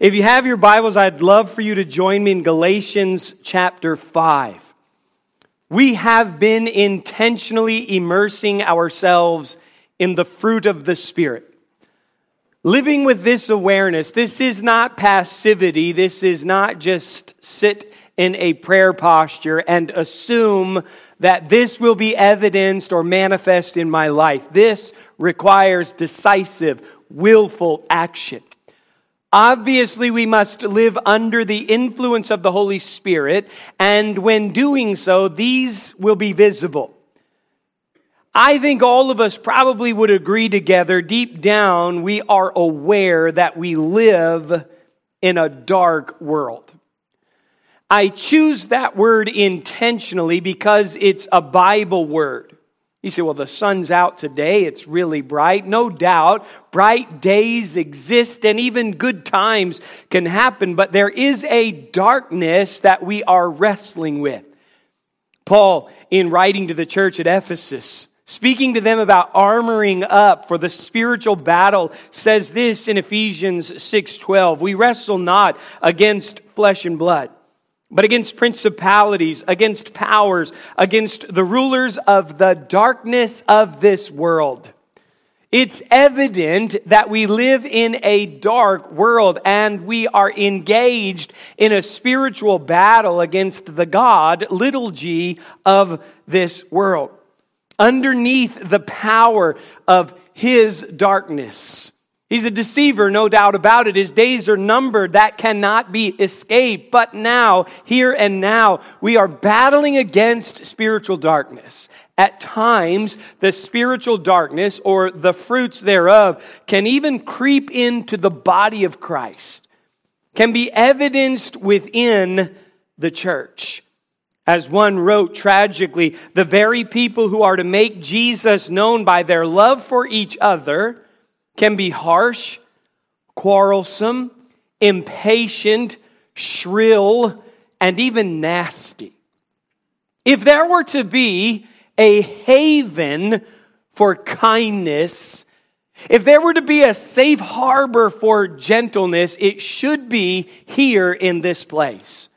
If you have your Bibles, I'd love for you to join me in Galatians chapter 5. We have been intentionally immersing ourselves in the fruit of the Spirit. Living with this awareness, this is not passivity. This is not just sit in a prayer posture and assume that this will be evidenced or manifest in my life. This requires decisive, willful action. Obviously, we must live under the influence of the Holy Spirit, and when doing so, these will be visible. I think all of us probably would agree together, deep down, we are aware that we live in a dark world. I choose that word intentionally because it's a Bible word. You say, well, the sun's out today. It's really bright. No doubt, bright days exist and even good times can happen, but there is a darkness that we are wrestling with. Paul, in writing to the church at Ephesus, speaking to them about armoring up for the spiritual battle says this in Ephesians 6:12 we wrestle not against flesh and blood but against principalities against powers against the rulers of the darkness of this world it's evident that we live in a dark world and we are engaged in a spiritual battle against the God, little g, of this world underneath the power of his darkness. He's a deceiver, no doubt about it. His days are numbered. That cannot be escaped. But now, here and now, we are battling against spiritual darkness. At times, the spiritual darkness or the fruits thereof can even creep into the body of Christ, can be evidenced within the church. As one wrote tragically, the very people who are to make Jesus known by their love for each other can be harsh, quarrelsome, impatient, shrill, and even nasty. If there were to be a haven for kindness, if there were to be a safe harbor for gentleness, it should be here in this place.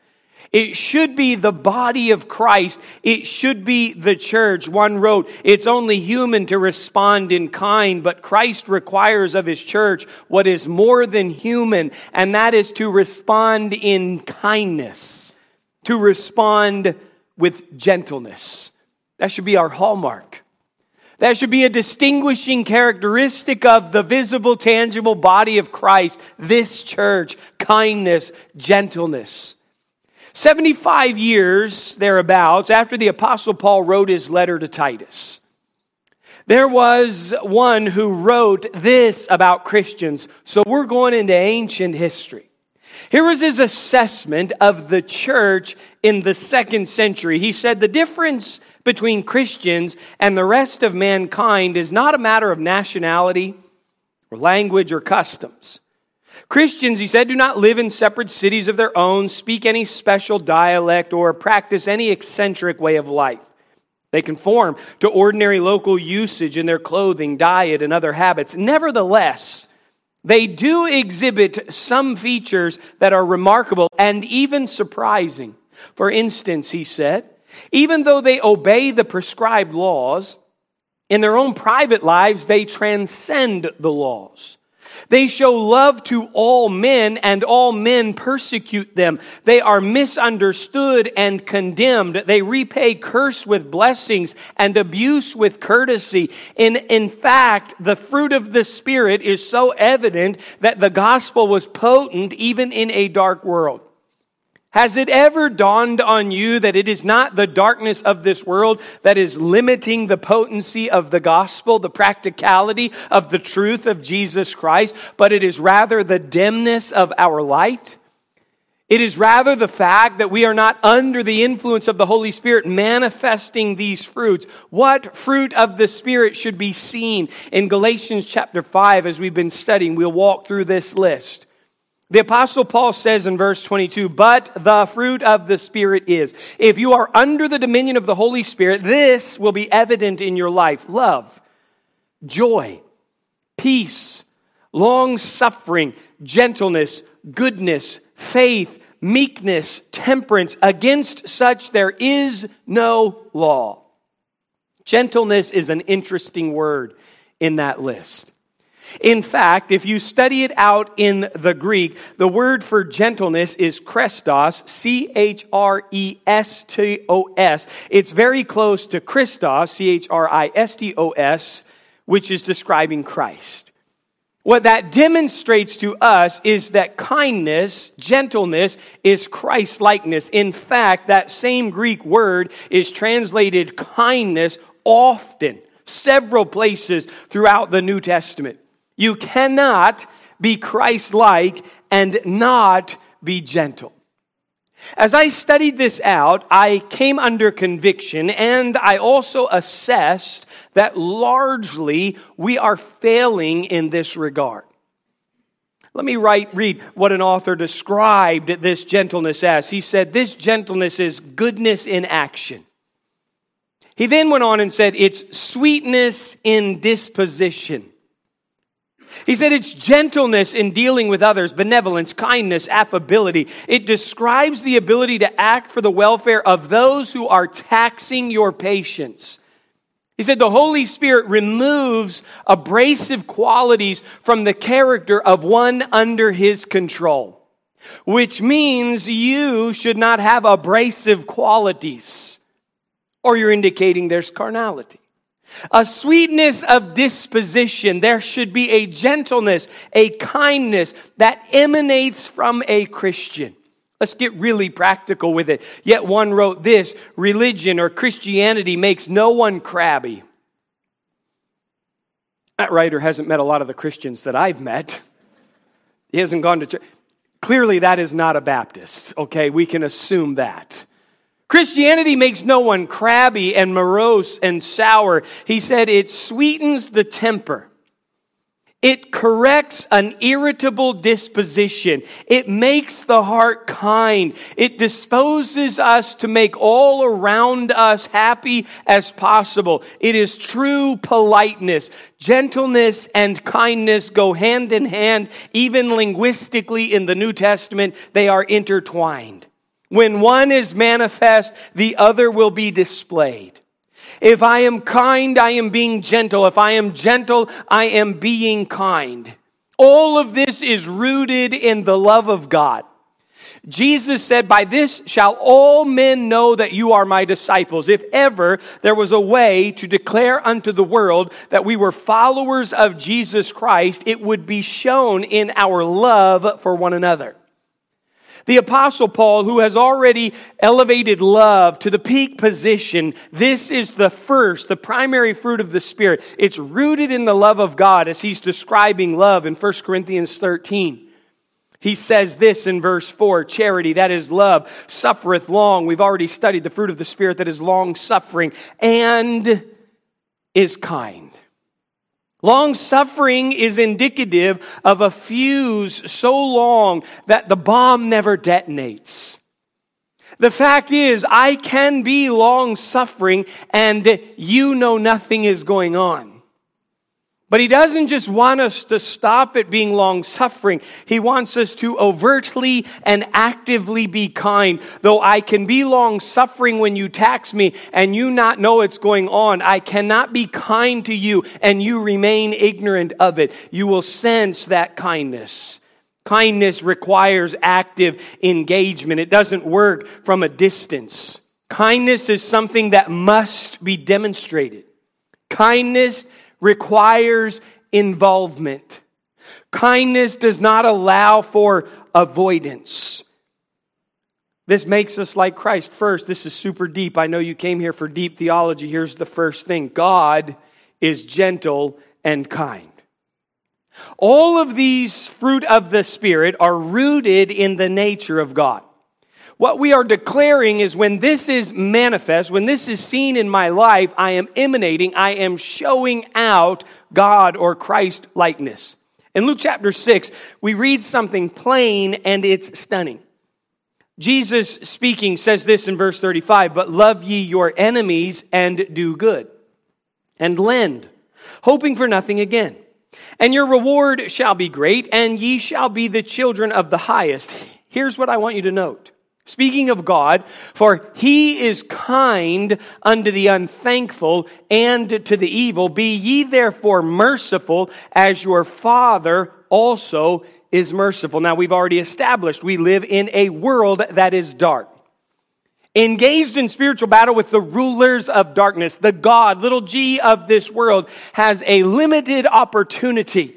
It should be the body of Christ. It should be the church. One wrote, It's only human to respond in kind, but Christ requires of his church what is more than human, and that is to respond in kindness, to respond with gentleness. That should be our hallmark. That should be a distinguishing characteristic of the visible, tangible body of Christ, this church kindness, gentleness. 75 years thereabouts after the Apostle Paul wrote his letter to Titus, there was one who wrote this about Christians. So we're going into ancient history. Here was his assessment of the church in the second century. He said the difference between Christians and the rest of mankind is not a matter of nationality or language or customs. Christians, he said, do not live in separate cities of their own, speak any special dialect, or practice any eccentric way of life. They conform to ordinary local usage in their clothing, diet, and other habits. Nevertheless, they do exhibit some features that are remarkable and even surprising. For instance, he said, even though they obey the prescribed laws, in their own private lives, they transcend the laws. They show love to all men, and all men persecute them. They are misunderstood and condemned. They repay curse with blessings and abuse with courtesy. In, in fact, the fruit of the Spirit is so evident that the gospel was potent even in a dark world. Has it ever dawned on you that it is not the darkness of this world that is limiting the potency of the gospel, the practicality of the truth of Jesus Christ, but it is rather the dimness of our light? It is rather the fact that we are not under the influence of the Holy Spirit manifesting these fruits. What fruit of the Spirit should be seen? In Galatians chapter 5, as we've been studying, we'll walk through this list. The Apostle Paul says in verse 22, but the fruit of the Spirit is. If you are under the dominion of the Holy Spirit, this will be evident in your life love, joy, peace, long suffering, gentleness, goodness, faith, meekness, temperance. Against such there is no law. Gentleness is an interesting word in that list. In fact, if you study it out in the Greek, the word for gentleness is chrestos, C H R E S T O S. It's very close to Christos, C H R I S T O S, which is describing Christ. What that demonstrates to us is that kindness, gentleness, is Christ likeness. In fact, that same Greek word is translated kindness often, several places throughout the New Testament. You cannot be Christ like and not be gentle. As I studied this out, I came under conviction and I also assessed that largely we are failing in this regard. Let me write, read what an author described this gentleness as. He said, This gentleness is goodness in action. He then went on and said, It's sweetness in disposition. He said it's gentleness in dealing with others, benevolence, kindness, affability. It describes the ability to act for the welfare of those who are taxing your patience. He said the Holy Spirit removes abrasive qualities from the character of one under his control, which means you should not have abrasive qualities, or you're indicating there's carnality. A sweetness of disposition. There should be a gentleness, a kindness that emanates from a Christian. Let's get really practical with it. Yet one wrote this religion or Christianity makes no one crabby. That writer hasn't met a lot of the Christians that I've met. He hasn't gone to church. Clearly, that is not a Baptist, okay? We can assume that. Christianity makes no one crabby and morose and sour. He said it sweetens the temper. It corrects an irritable disposition. It makes the heart kind. It disposes us to make all around us happy as possible. It is true politeness. Gentleness and kindness go hand in hand. Even linguistically in the New Testament, they are intertwined. When one is manifest, the other will be displayed. If I am kind, I am being gentle. If I am gentle, I am being kind. All of this is rooted in the love of God. Jesus said, By this shall all men know that you are my disciples. If ever there was a way to declare unto the world that we were followers of Jesus Christ, it would be shown in our love for one another. The Apostle Paul, who has already elevated love to the peak position, this is the first, the primary fruit of the Spirit. It's rooted in the love of God as he's describing love in 1 Corinthians 13. He says this in verse 4 charity, that is love, suffereth long. We've already studied the fruit of the Spirit that is long suffering and is kind. Long suffering is indicative of a fuse so long that the bomb never detonates. The fact is, I can be long suffering and you know nothing is going on. But he doesn't just want us to stop at being long suffering. He wants us to overtly and actively be kind. Though I can be long suffering when you tax me and you not know what's going on, I cannot be kind to you and you remain ignorant of it. You will sense that kindness. Kindness requires active engagement. It doesn't work from a distance. Kindness is something that must be demonstrated. Kindness requires involvement. Kindness does not allow for avoidance. This makes us like Christ. First, this is super deep. I know you came here for deep theology. Here's the first thing God is gentle and kind. All of these fruit of the Spirit are rooted in the nature of God. What we are declaring is when this is manifest, when this is seen in my life, I am emanating, I am showing out God or Christ likeness. In Luke chapter 6, we read something plain and it's stunning. Jesus speaking says this in verse 35 But love ye your enemies and do good, and lend, hoping for nothing again. And your reward shall be great, and ye shall be the children of the highest. Here's what I want you to note. Speaking of God, for he is kind unto the unthankful and to the evil. Be ye therefore merciful as your Father also is merciful. Now we've already established we live in a world that is dark. Engaged in spiritual battle with the rulers of darkness, the God, little g of this world, has a limited opportunity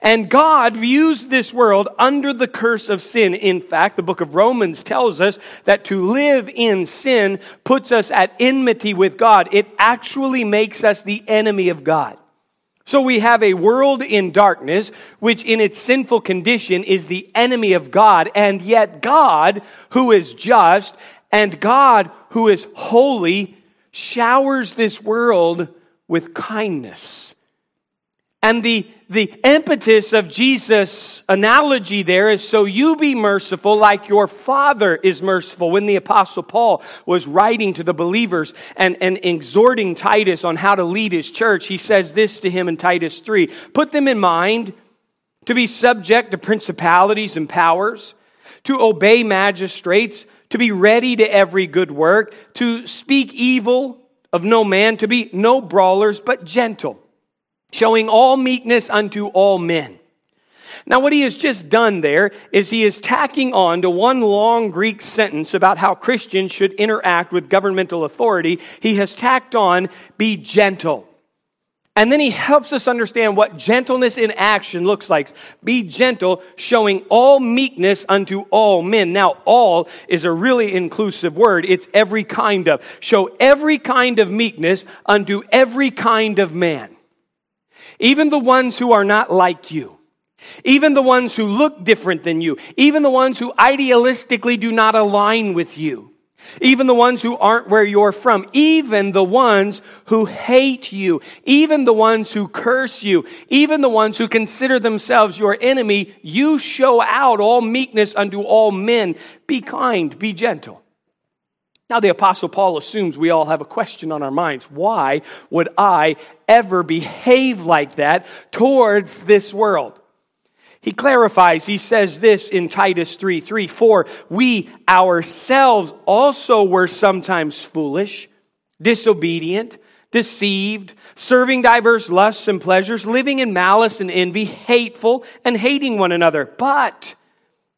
and God views this world under the curse of sin. In fact, the book of Romans tells us that to live in sin puts us at enmity with God. It actually makes us the enemy of God. So we have a world in darkness, which in its sinful condition is the enemy of God, and yet God, who is just, and God, who is holy, showers this world with kindness. And the the impetus of Jesus' analogy there is so you be merciful like your Father is merciful. When the Apostle Paul was writing to the believers and, and exhorting Titus on how to lead his church, he says this to him in Titus 3 Put them in mind to be subject to principalities and powers, to obey magistrates, to be ready to every good work, to speak evil of no man, to be no brawlers, but gentle showing all meekness unto all men. Now, what he has just done there is he is tacking on to one long Greek sentence about how Christians should interact with governmental authority. He has tacked on, be gentle. And then he helps us understand what gentleness in action looks like. Be gentle, showing all meekness unto all men. Now, all is a really inclusive word. It's every kind of. Show every kind of meekness unto every kind of man even the ones who are not like you, even the ones who look different than you, even the ones who idealistically do not align with you, even the ones who aren't where you're from, even the ones who hate you, even the ones who curse you, even the ones who consider themselves your enemy, you show out all meekness unto all men. Be kind, be gentle. Now, the Apostle Paul assumes we all have a question on our minds. Why would I ever behave like that towards this world? He clarifies, he says this in Titus 3 3 4 We ourselves also were sometimes foolish, disobedient, deceived, serving diverse lusts and pleasures, living in malice and envy, hateful, and hating one another. But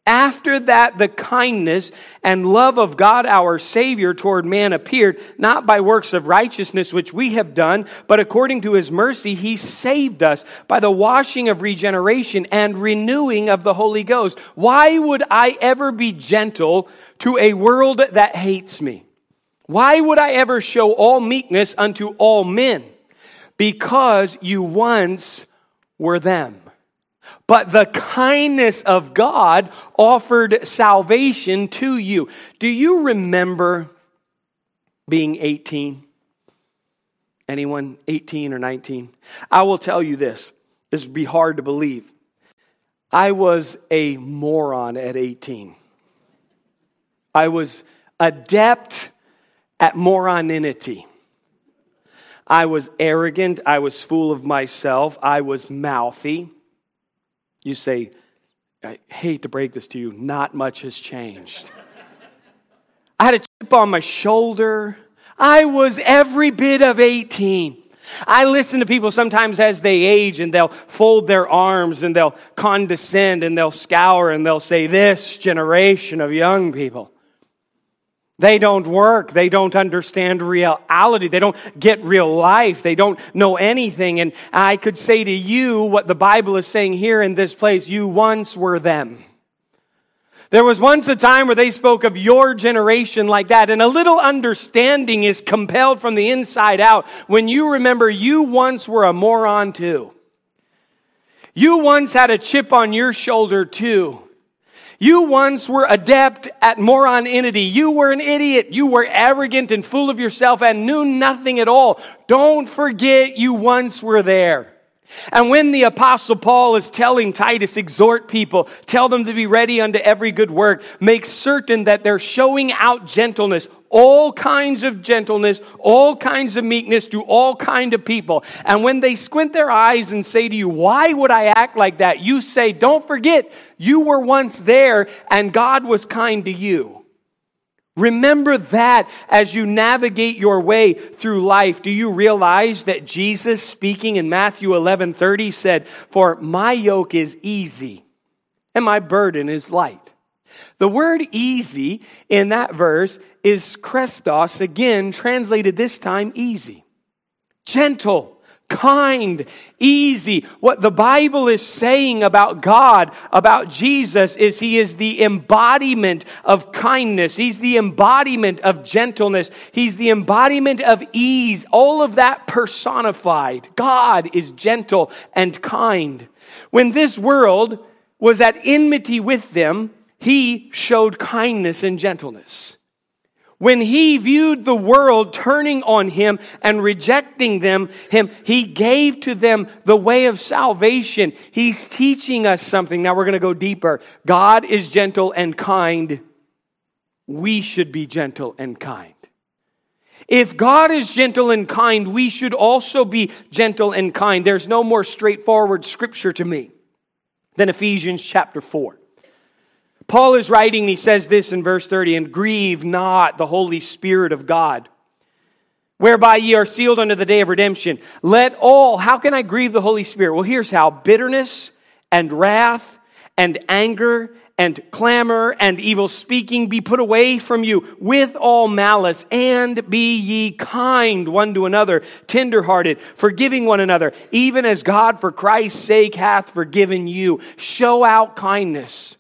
after that, the kindness and love of God our Savior toward man appeared, not by works of righteousness which we have done, but according to his mercy, he saved us by the washing of regeneration and renewing of the Holy Ghost. Why would I ever be gentle to a world that hates me? Why would I ever show all meekness unto all men? Because you once were them. But the kindness of God offered salvation to you. Do you remember being 18? Anyone 18 or 19? I will tell you this. This would be hard to believe. I was a moron at 18. I was adept at moroninity. I was arrogant. I was full of myself. I was mouthy. You say, I hate to break this to you, not much has changed. I had a chip on my shoulder. I was every bit of 18. I listen to people sometimes as they age and they'll fold their arms and they'll condescend and they'll scour and they'll say, This generation of young people. They don't work. They don't understand reality. They don't get real life. They don't know anything. And I could say to you what the Bible is saying here in this place. You once were them. There was once a time where they spoke of your generation like that, and a little understanding is compelled from the inside out when you remember you once were a moron too. You once had a chip on your shoulder too. You once were adept at moronity. You were an idiot. You were arrogant and full of yourself and knew nothing at all. Don't forget you once were there. And when the apostle Paul is telling Titus, exhort people, tell them to be ready unto every good work, make certain that they're showing out gentleness all kinds of gentleness, all kinds of meekness to all kind of people. And when they squint their eyes and say to you, why would I act like that? You say, don't forget, you were once there and God was kind to you. Remember that as you navigate your way through life. Do you realize that Jesus speaking in Matthew 11 30 said, For my yoke is easy and my burden is light? The word easy in that verse is chrestos, again translated this time easy. Gentle, kind, easy. What the Bible is saying about God, about Jesus, is He is the embodiment of kindness. He's the embodiment of gentleness. He's the embodiment of ease. All of that personified. God is gentle and kind. When this world was at enmity with them, He showed kindness and gentleness. When he viewed the world turning on him and rejecting them, him, he gave to them the way of salvation. He's teaching us something. Now we're going to go deeper. God is gentle and kind. We should be gentle and kind. If God is gentle and kind, we should also be gentle and kind. There's no more straightforward scripture to me than Ephesians chapter 4. Paul is writing, he says this in verse 30 and grieve not the Holy Spirit of God, whereby ye are sealed unto the day of redemption. Let all, how can I grieve the Holy Spirit? Well, here's how bitterness and wrath and anger and clamor and evil speaking be put away from you with all malice, and be ye kind one to another, tenderhearted, forgiving one another, even as God for Christ's sake hath forgiven you. Show out kindness.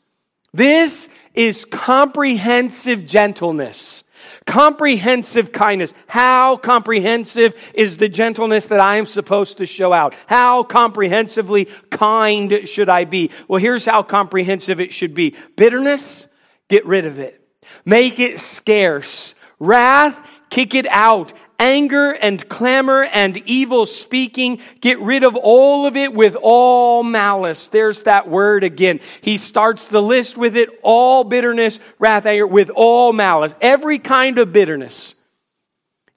This is comprehensive gentleness. Comprehensive kindness. How comprehensive is the gentleness that I am supposed to show out? How comprehensively kind should I be? Well, here's how comprehensive it should be. Bitterness, get rid of it. Make it scarce. Wrath, kick it out anger and clamor and evil speaking. Get rid of all of it with all malice. There's that word again. He starts the list with it all bitterness, wrath, anger, with all malice. Every kind of bitterness.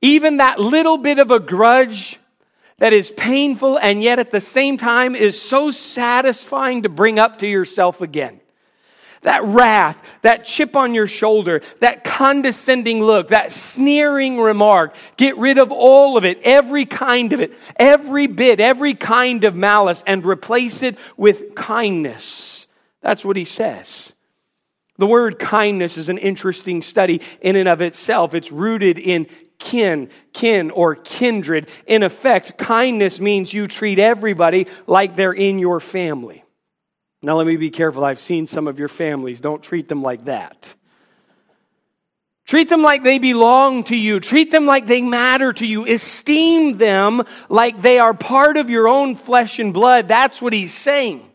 Even that little bit of a grudge that is painful and yet at the same time is so satisfying to bring up to yourself again that wrath, that chip on your shoulder, that condescending look, that sneering remark. Get rid of all of it, every kind of it, every bit, every kind of malice, and replace it with kindness. That's what he says. The word kindness is an interesting study in and of itself. It's rooted in kin, kin, or kindred. In effect, kindness means you treat everybody like they're in your family. Now, let me be careful. I've seen some of your families. Don't treat them like that. Treat them like they belong to you. Treat them like they matter to you. Esteem them like they are part of your own flesh and blood. That's what he's saying.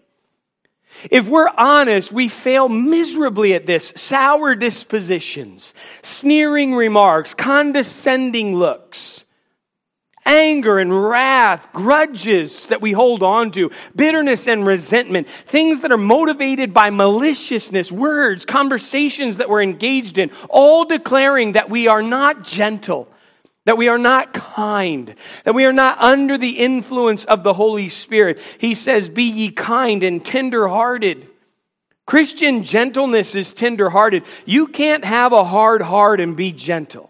If we're honest, we fail miserably at this. Sour dispositions, sneering remarks, condescending looks anger and wrath, grudges that we hold on to, bitterness and resentment, things that are motivated by maliciousness, words, conversations that we're engaged in, all declaring that we are not gentle, that we are not kind, that we are not under the influence of the Holy Spirit. He says, Be ye kind and tenderhearted. Christian gentleness is tenderhearted. You can't have a hard heart and be gentle.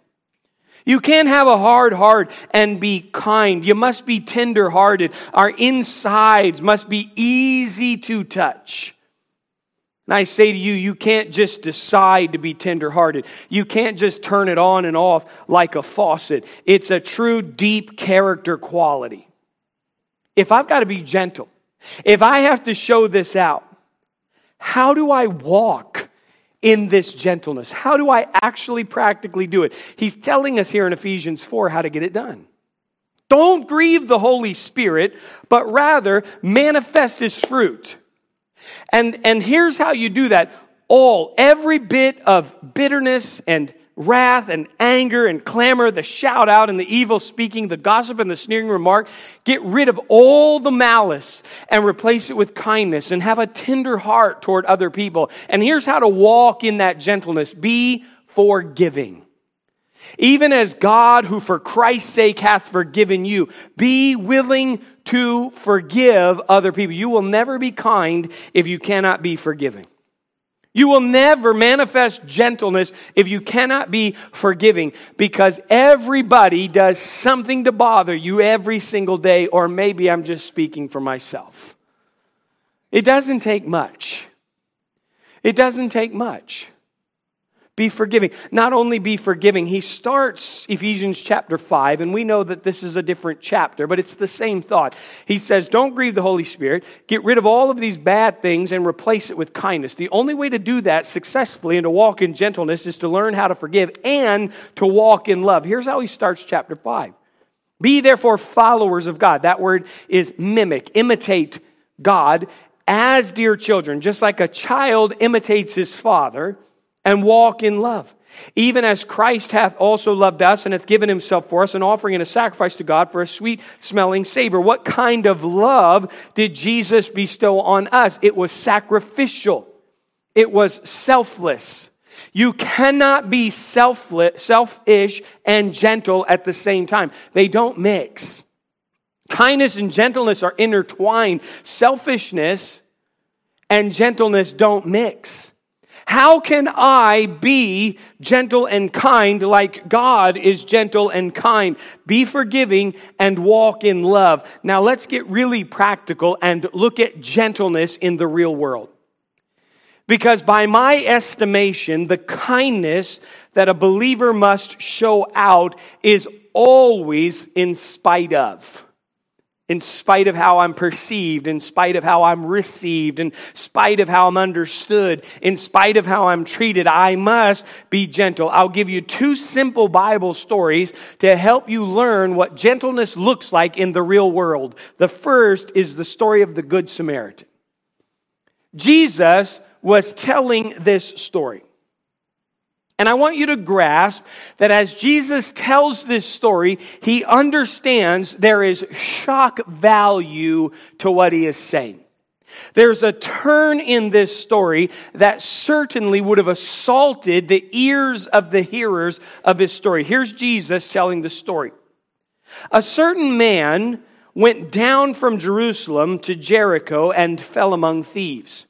You can't have a hard heart and be kind. You must be tender hearted. Our insides must be easy to touch. And I say to you, you can't just decide to be tender hearted. You can't just turn it on and off like a faucet. It's a true deep character quality. If I've got to be gentle, if I have to show this out, how do I walk in this gentleness? How do I actually practically do it? He's telling us here in Ephesians 4 how to get it done. Don't grieve the Holy Spirit, but rather manifest his fruit. And, and here's how you do that. All, every bit of bitterness and wrath and anger and clamor, the shout out and the evil speaking, the gossip and the sneering remark. Get rid of all the malice and replace it with kindness and have a tender heart toward other people. And here's how to walk in that gentleness be forgiving. Even as God, who for Christ's sake hath forgiven you, be willing to forgive other people. You will never be kind if you cannot be forgiving. You will never manifest gentleness if you cannot be forgiving because everybody does something to bother you every single day, or maybe I'm just speaking for myself. It doesn't take much. It doesn't take much. Be forgiving. Not only be forgiving, he starts Ephesians chapter 5, and we know that this is a different chapter, but it's the same thought. He says, Don't grieve the Holy Spirit, get rid of all of these bad things and replace it with kindness. The only way to do that successfully and to walk in gentleness is to learn how to forgive and to walk in love. Here's how he starts chapter 5. Be therefore followers of God. That word is mimic, imitate God as dear children, just like a child imitates his father and walk in love. Even as Christ hath also loved us and hath given himself for us, an offering and a sacrifice to God for a sweet smelling savor. What kind of love did Jesus bestow on us? It was sacrificial, it was selfless. You cannot be selfless, selfish and gentle at the same time. They don't mix. Kindness and gentleness are intertwined. Selfishness and gentleness don't mix. How can I be gentle and kind like God is gentle and kind? Be forgiving and walk in love. Now let's get really practical and look at gentleness in the real world. Because by my estimation, the kindness that a believer must show out is always in spite of in spite of how I'm perceived, in spite of how I'm received, in spite of how I'm understood, in spite of how I'm treated, I must be gentle. I'll give you two simple Bible stories to help you learn what gentleness looks like in the real world. The first is the story of the Good Samaritan. Jesus was telling this story. And I want you to grasp that as Jesus tells this story, he understands there is shock value to what he is saying. There's a turn in this story that certainly would have assaulted the ears of the hearers of his story. Here's Jesus telling the story. A certain man went down from Jerusalem to Jericho and fell among thieves,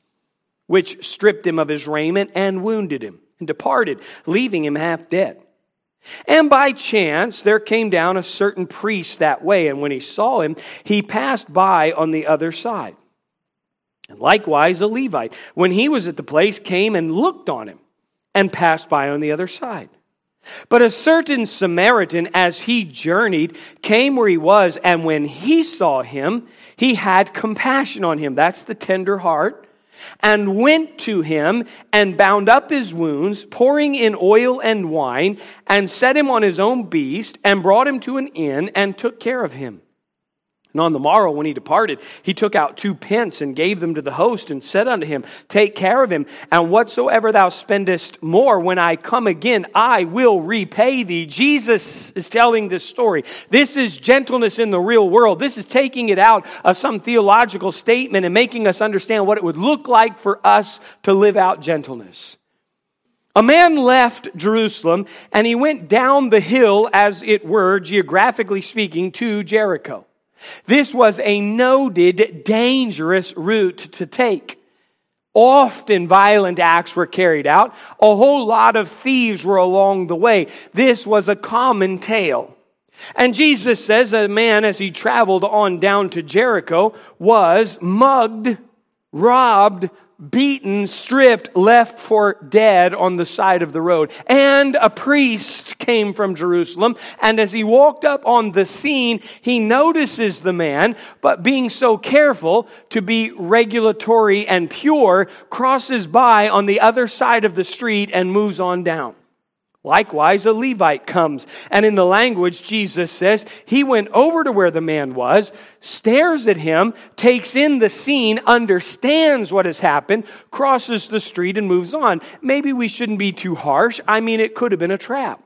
which stripped him of his raiment and wounded him and departed, leaving him half dead. And by chance, there came down a certain priest that way, and when he saw him, he passed by on the other side. And likewise, a Levite, when he was at the place, came and looked on him and passed by on the other side. But a certain Samaritan, as he journeyed, came where he was, and when he saw him, he had compassion on him. That's the tender heart and went to him and bound up his wounds, pouring in oil and wine, and set him on his own beast, and brought him to an inn, and took care of him. And on the morrow, when he departed, he took out two pence and gave them to the host and said unto him, Take care of him, and whatsoever thou spendest more, when I come again, I will repay thee. Jesus is telling this story. This is gentleness in the real world. This is taking it out of some theological statement and making us understand what it would look like for us to live out gentleness. A man left Jerusalem and he went down the hill, as it were, geographically speaking, to Jericho. This was a noted dangerous route to take. Often violent acts were carried out. A whole lot of thieves were along the way. This was a common tale. And Jesus says a man, as he traveled on down to Jericho, was mugged, robbed, beaten, stripped, left for dead on the side of the road. And a priest came from Jerusalem, and as he walked up on the scene, he notices the man, but being so careful to be regulatory and pure, crosses by on the other side of the street and moves on down. Likewise, a Levite comes, and in the language, Jesus says, he went over to where the man was, stares at him, takes in the scene, understands what has happened, crosses the street, and moves on. Maybe we shouldn't be too harsh. I mean, it could have been a trap.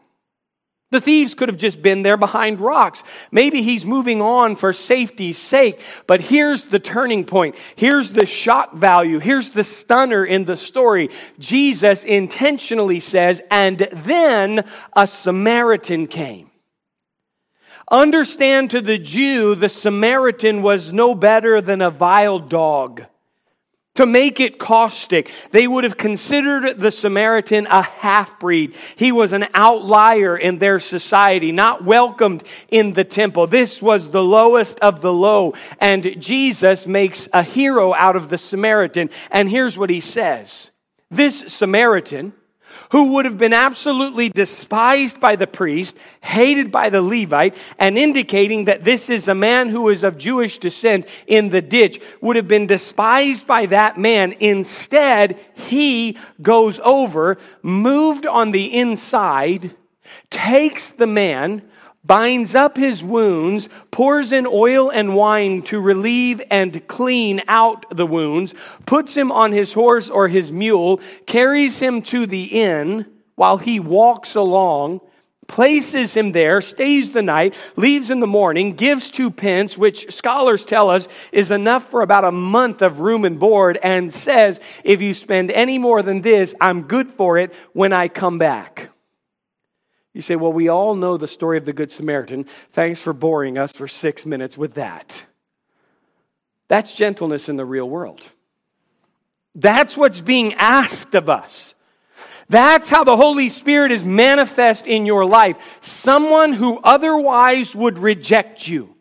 The thieves could have just been there behind rocks. Maybe he's moving on for safety's sake. But here's the turning point. Here's the shock value. Here's the stunner in the story. Jesus intentionally says, and then a Samaritan came. Understand to the Jew, the Samaritan was no better than a vile dog. To make it caustic, they would have considered the Samaritan a half breed. He was an outlier in their society, not welcomed in the temple. This was the lowest of the low. And Jesus makes a hero out of the Samaritan. And here's what he says This Samaritan, who would have been absolutely despised by the priest, hated by the Levite, and indicating that this is a man who is of Jewish descent in the ditch, would have been despised by that man. Instead, he goes over, moved on the inside, takes the man, binds up his wounds, pours in oil and wine to relieve and clean out the wounds, puts him on his horse or his mule, carries him to the inn while he walks along, places him there, stays the night, leaves in the morning, gives two pence, which scholars tell us is enough for about a month of room and board, and says, if you spend any more than this, I'm good for it when I come back. You say, well, we all know the story of the Good Samaritan. Thanks for boring us for six minutes with that. That's gentleness in the real world. That's what's being asked of us. That's how the Holy Spirit is manifest in your life. Someone who otherwise would reject you,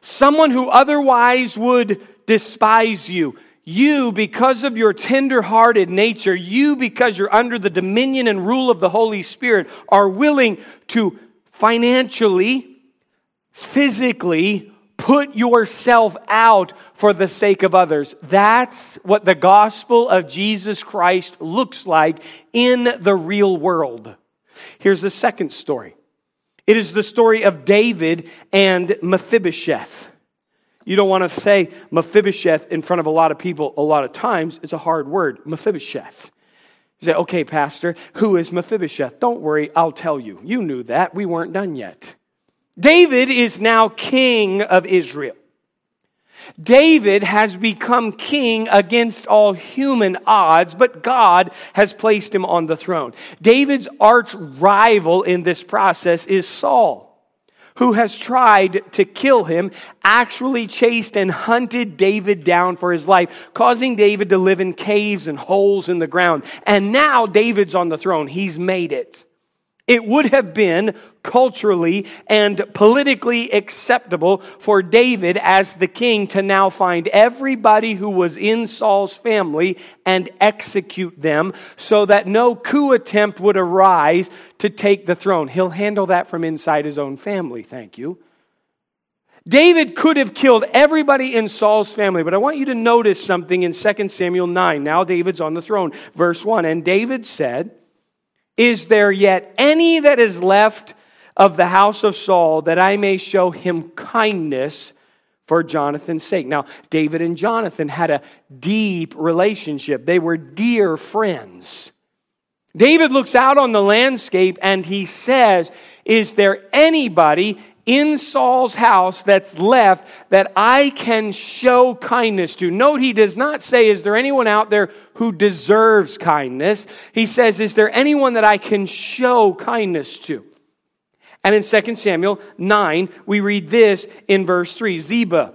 someone who otherwise would despise you, you, because of your tender-hearted nature, you, because you're under the dominion and rule of the Holy Spirit, are willing to financially, physically put yourself out for the sake of others. That's what the gospel of Jesus Christ looks like in the real world. Here's the second story. It is the story of David and Mephibosheth. You don't want to say Mephibosheth in front of a lot of people a lot of times. It's a hard word, Mephibosheth. You say, okay, Pastor, who is Mephibosheth? Don't worry, I'll tell you. You knew that. We weren't done yet. David is now king of Israel. David has become king against all human odds, but God has placed him on the throne. David's arch rival in this process is Saul who has tried to kill him, actually chased and hunted David down for his life, causing David to live in caves and holes in the ground. And now David's on the throne. He's made it. It would have been culturally and politically acceptable for David as the king to now find everybody who was in Saul's family and execute them so that no coup attempt would arise to take the throne. He'll handle that from inside his own family, thank you. David could have killed everybody in Saul's family, but I want you to notice something in 2 Samuel 9. Now David's on the throne. Verse 1 And David said, is there yet any that is left of the house of Saul that I may show him kindness for Jonathan's sake? Now, David and Jonathan had a deep relationship, they were dear friends. David looks out on the landscape and he says, Is there anybody in Saul's house that's left that I can show kindness to. Note he does not say, Is there anyone out there who deserves kindness? He says, Is there anyone that I can show kindness to? And in 2 Samuel 9, we read this in verse 3 Ziba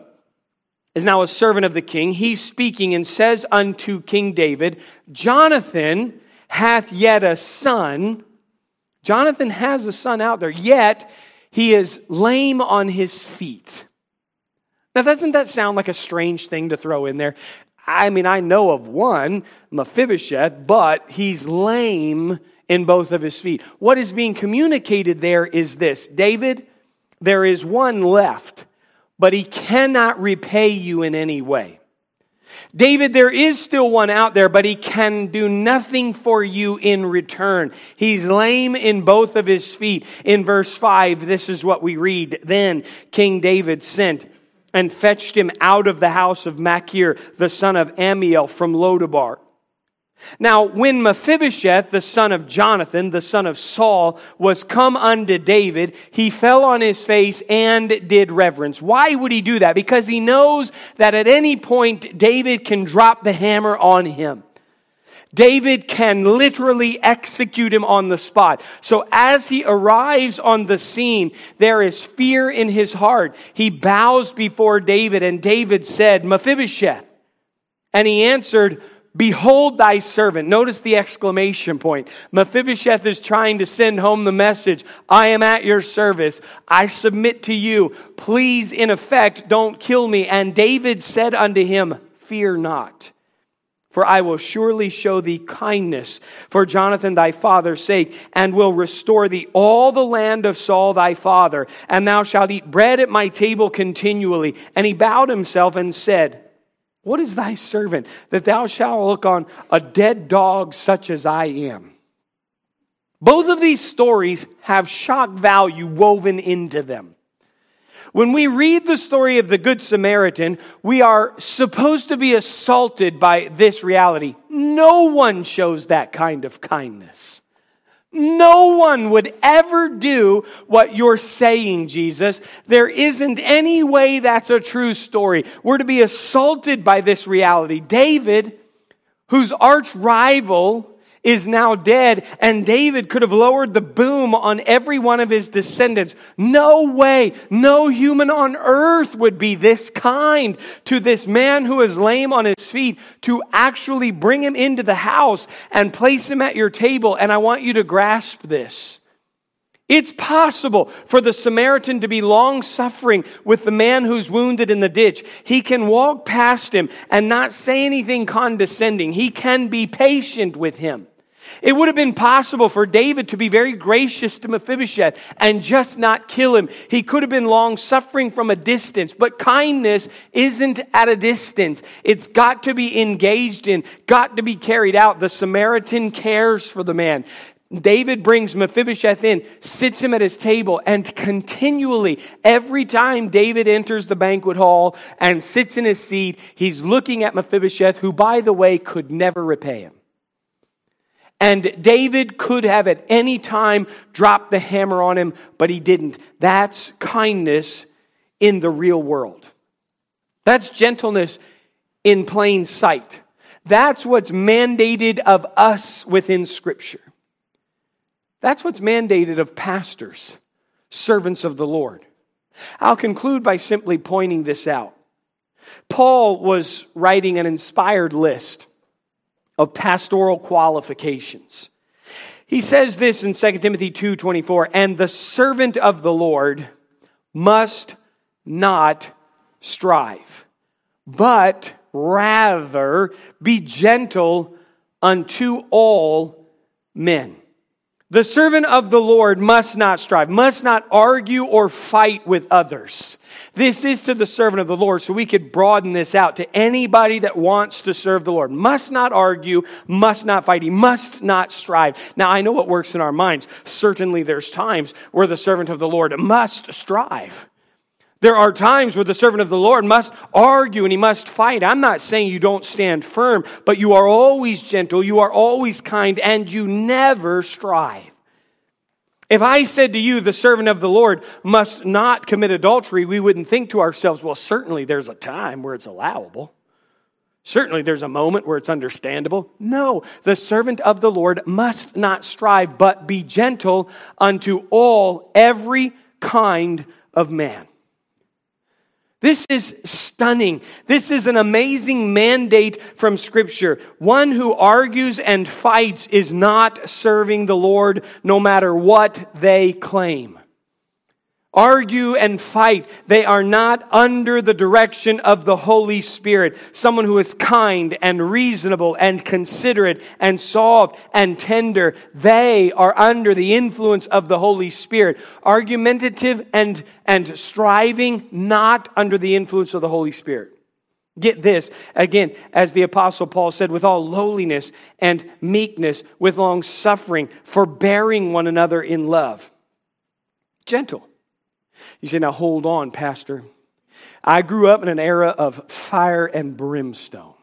is now a servant of the king. He's speaking and says unto King David, Jonathan hath yet a son. Jonathan has a son out there, yet he is lame on his feet. Now, doesn't that sound like a strange thing to throw in there? I mean, I know of one, Mephibosheth, but he's lame in both of his feet. What is being communicated there is this David, there is one left, but he cannot repay you in any way. David, there is still one out there, but he can do nothing for you in return. He's lame in both of his feet. In verse 5, this is what we read. Then King David sent and fetched him out of the house of Machir, the son of Ammiel, from Lodabar. Now, when Mephibosheth, the son of Jonathan, the son of Saul, was come unto David, he fell on his face and did reverence. Why would he do that? Because he knows that at any point David can drop the hammer on him. David can literally execute him on the spot. So as he arrives on the scene, there is fear in his heart. He bows before David, and David said, Mephibosheth. And he answered, Behold thy servant. Notice the exclamation point. Mephibosheth is trying to send home the message I am at your service. I submit to you. Please, in effect, don't kill me. And David said unto him, Fear not. For I will surely show thee kindness for Jonathan thy father's sake, and will restore thee all the land of Saul thy father, and thou shalt eat bread at my table continually. And he bowed himself and said, what is thy servant that thou shalt look on a dead dog such as I am? Both of these stories have shock value woven into them. When we read the story of the Good Samaritan, we are supposed to be assaulted by this reality. No one shows that kind of kindness. No one would ever do what you're saying, Jesus. There isn't any way that's a true story. We're to be assaulted by this reality. David, whose arch rival is now dead, and David could have lowered the boom on every one of his descendants. No way, no human on earth would be this kind to this man who is lame on his feet to actually bring him into the house and place him at your table. And I want you to grasp this. It's possible for the Samaritan to be long suffering with the man who's wounded in the ditch. He can walk past him and not say anything condescending. He can be patient with him. It would have been possible for David to be very gracious to Mephibosheth and just not kill him. He could have been long suffering from a distance, but kindness isn't at a distance. It's got to be engaged in, got to be carried out. The Samaritan cares for the man. David brings Mephibosheth in, sits him at his table, and continually, every time David enters the banquet hall and sits in his seat, he's looking at Mephibosheth, who, by the way, could never repay him. And David could have at any time dropped the hammer on him, but he didn't. That's kindness in the real world. That's gentleness in plain sight. That's what's mandated of us within Scripture. That's what's mandated of pastors, servants of the Lord. I'll conclude by simply pointing this out. Paul was writing an inspired list of pastoral qualifications. He says this in 2 Timothy 2:24, "And the servant of the Lord must not strive, but rather be gentle unto all men." The servant of the Lord must not strive, must not argue or fight with others. This is to the servant of the Lord, so we could broaden this out to anybody that wants to serve the Lord. Must not argue, must not fight, he must not strive. Now, I know what works in our minds. Certainly, there's times where the servant of the Lord must strive. There are times where the servant of the Lord must argue and he must fight. I'm not saying you don't stand firm, but you are always gentle, you are always kind, and you never strive. If I said to you, the servant of the Lord must not commit adultery, we wouldn't think to ourselves, well, certainly there's a time where it's allowable. Certainly there's a moment where it's understandable. No, the servant of the Lord must not strive, but be gentle unto all, every kind of man. This is stunning. This is an amazing mandate from Scripture. One who argues and fights is not serving the Lord no matter what they claim argue and fight. They are not under the direction of the Holy Spirit. Someone who is kind and reasonable and considerate and soft and tender. They are under the influence of the Holy Spirit. Argumentative and, and striving, not under the influence of the Holy Spirit. Get this, again, as the Apostle Paul said, with all lowliness and meekness, with long suffering, forbearing one another in love. Gentle you say, now hold on, Pastor. I grew up in an era of fire and brimstone.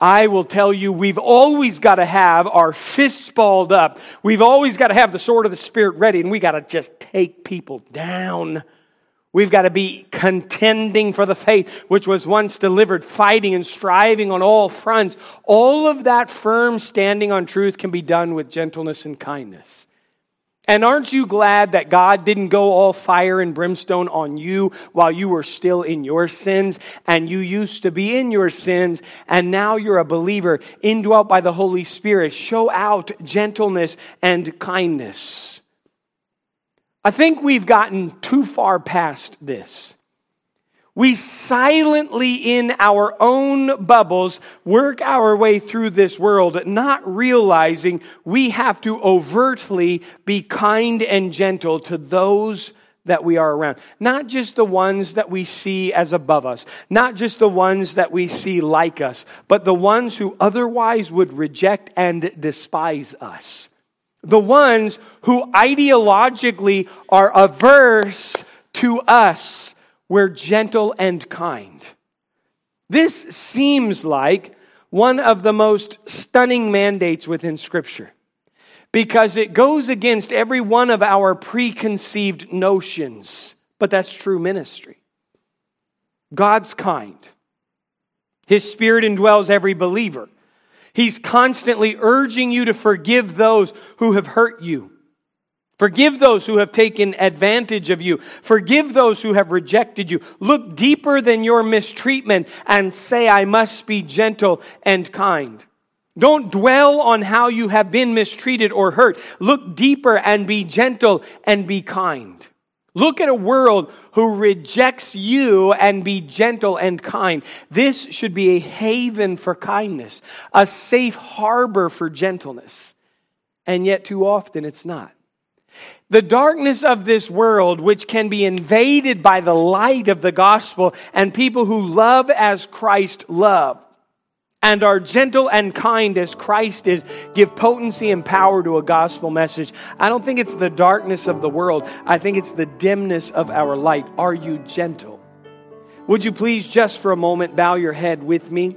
I will tell you, we've always got to have our fists balled up. We've always got to have the sword of the Spirit ready, and we got to just take people down. We've got to be contending for the faith which was once delivered, fighting and striving on all fronts. All of that firm standing on truth can be done with gentleness and kindness. And aren't you glad that God didn't go all fire and brimstone on you while you were still in your sins and you used to be in your sins and now you're a believer indwelt by the Holy Spirit? Show out gentleness and kindness. I think we've gotten too far past this. We silently, in our own bubbles, work our way through this world, not realizing we have to overtly be kind and gentle to those that we are around. Not just the ones that we see as above us, not just the ones that we see like us, but the ones who otherwise would reject and despise us. The ones who ideologically are averse to us we're gentle and kind. This seems like one of the most stunning mandates within Scripture because it goes against every one of our preconceived notions. But that's true ministry. God's kind. His Spirit indwells every believer. He's constantly urging you to forgive those who have hurt you. Forgive those who have taken advantage of you. Forgive those who have rejected you. Look deeper than your mistreatment and say, I must be gentle and kind. Don't dwell on how you have been mistreated or hurt. Look deeper and be gentle and be kind. Look at a world who rejects you and be gentle and kind. This should be a haven for kindness, a safe harbor for gentleness. And yet, too often, it's not. The darkness of this world, which can be invaded by the light of the gospel and people who love as Christ loved and are gentle and kind as Christ is, give potency and power to a gospel message. I don't think it's the darkness of the world. I think it's the dimness of our light. Are you gentle? Would you please, just for a moment, bow your head with me?